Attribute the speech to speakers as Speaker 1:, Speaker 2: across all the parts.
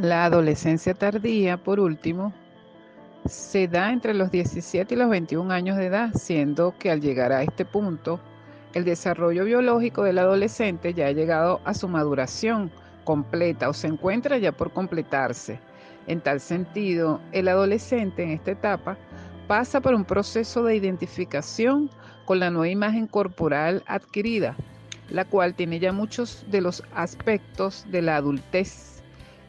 Speaker 1: La adolescencia tardía, por último, se da entre los 17 y los 21 años de edad, siendo que al llegar a este punto, el desarrollo biológico del adolescente ya ha llegado a su maduración completa o se encuentra ya por completarse. En tal sentido, el adolescente en esta etapa pasa por un proceso de identificación con la nueva imagen corporal adquirida, la cual tiene ya muchos de los aspectos de la adultez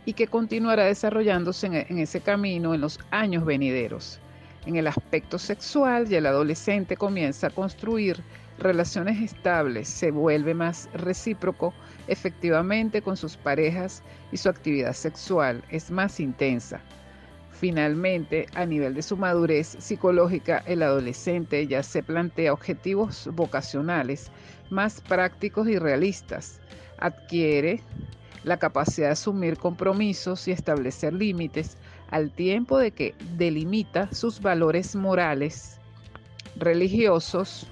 Speaker 1: y que continuará desarrollándose en, ese camino en los años venideros. En el aspecto sexual, ya el adolescente comienza a construir relaciones estables, se vuelve más recíproco efectivamente con sus parejas y su actividad sexual es más intensa. Finalmente, a nivel de su madurez psicológica, el adolescente ya se plantea objetivos vocacionales más prácticos y realistas. Adquiere la capacidad de asumir compromisos y establecer límites al tiempo de que delimita sus valores morales, religiosos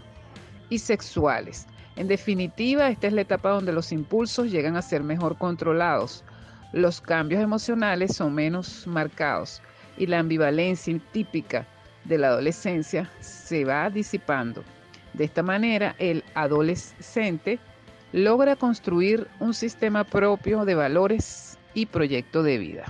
Speaker 1: y sexuales. En definitiva, esta es la etapa donde los impulsos llegan a ser mejor controlados, los cambios emocionales son menos marcados y la ambivalencia típica de la adolescencia se va disipando. De esta manera, el adolescente logra construir un sistema propio de valores y proyecto de vida.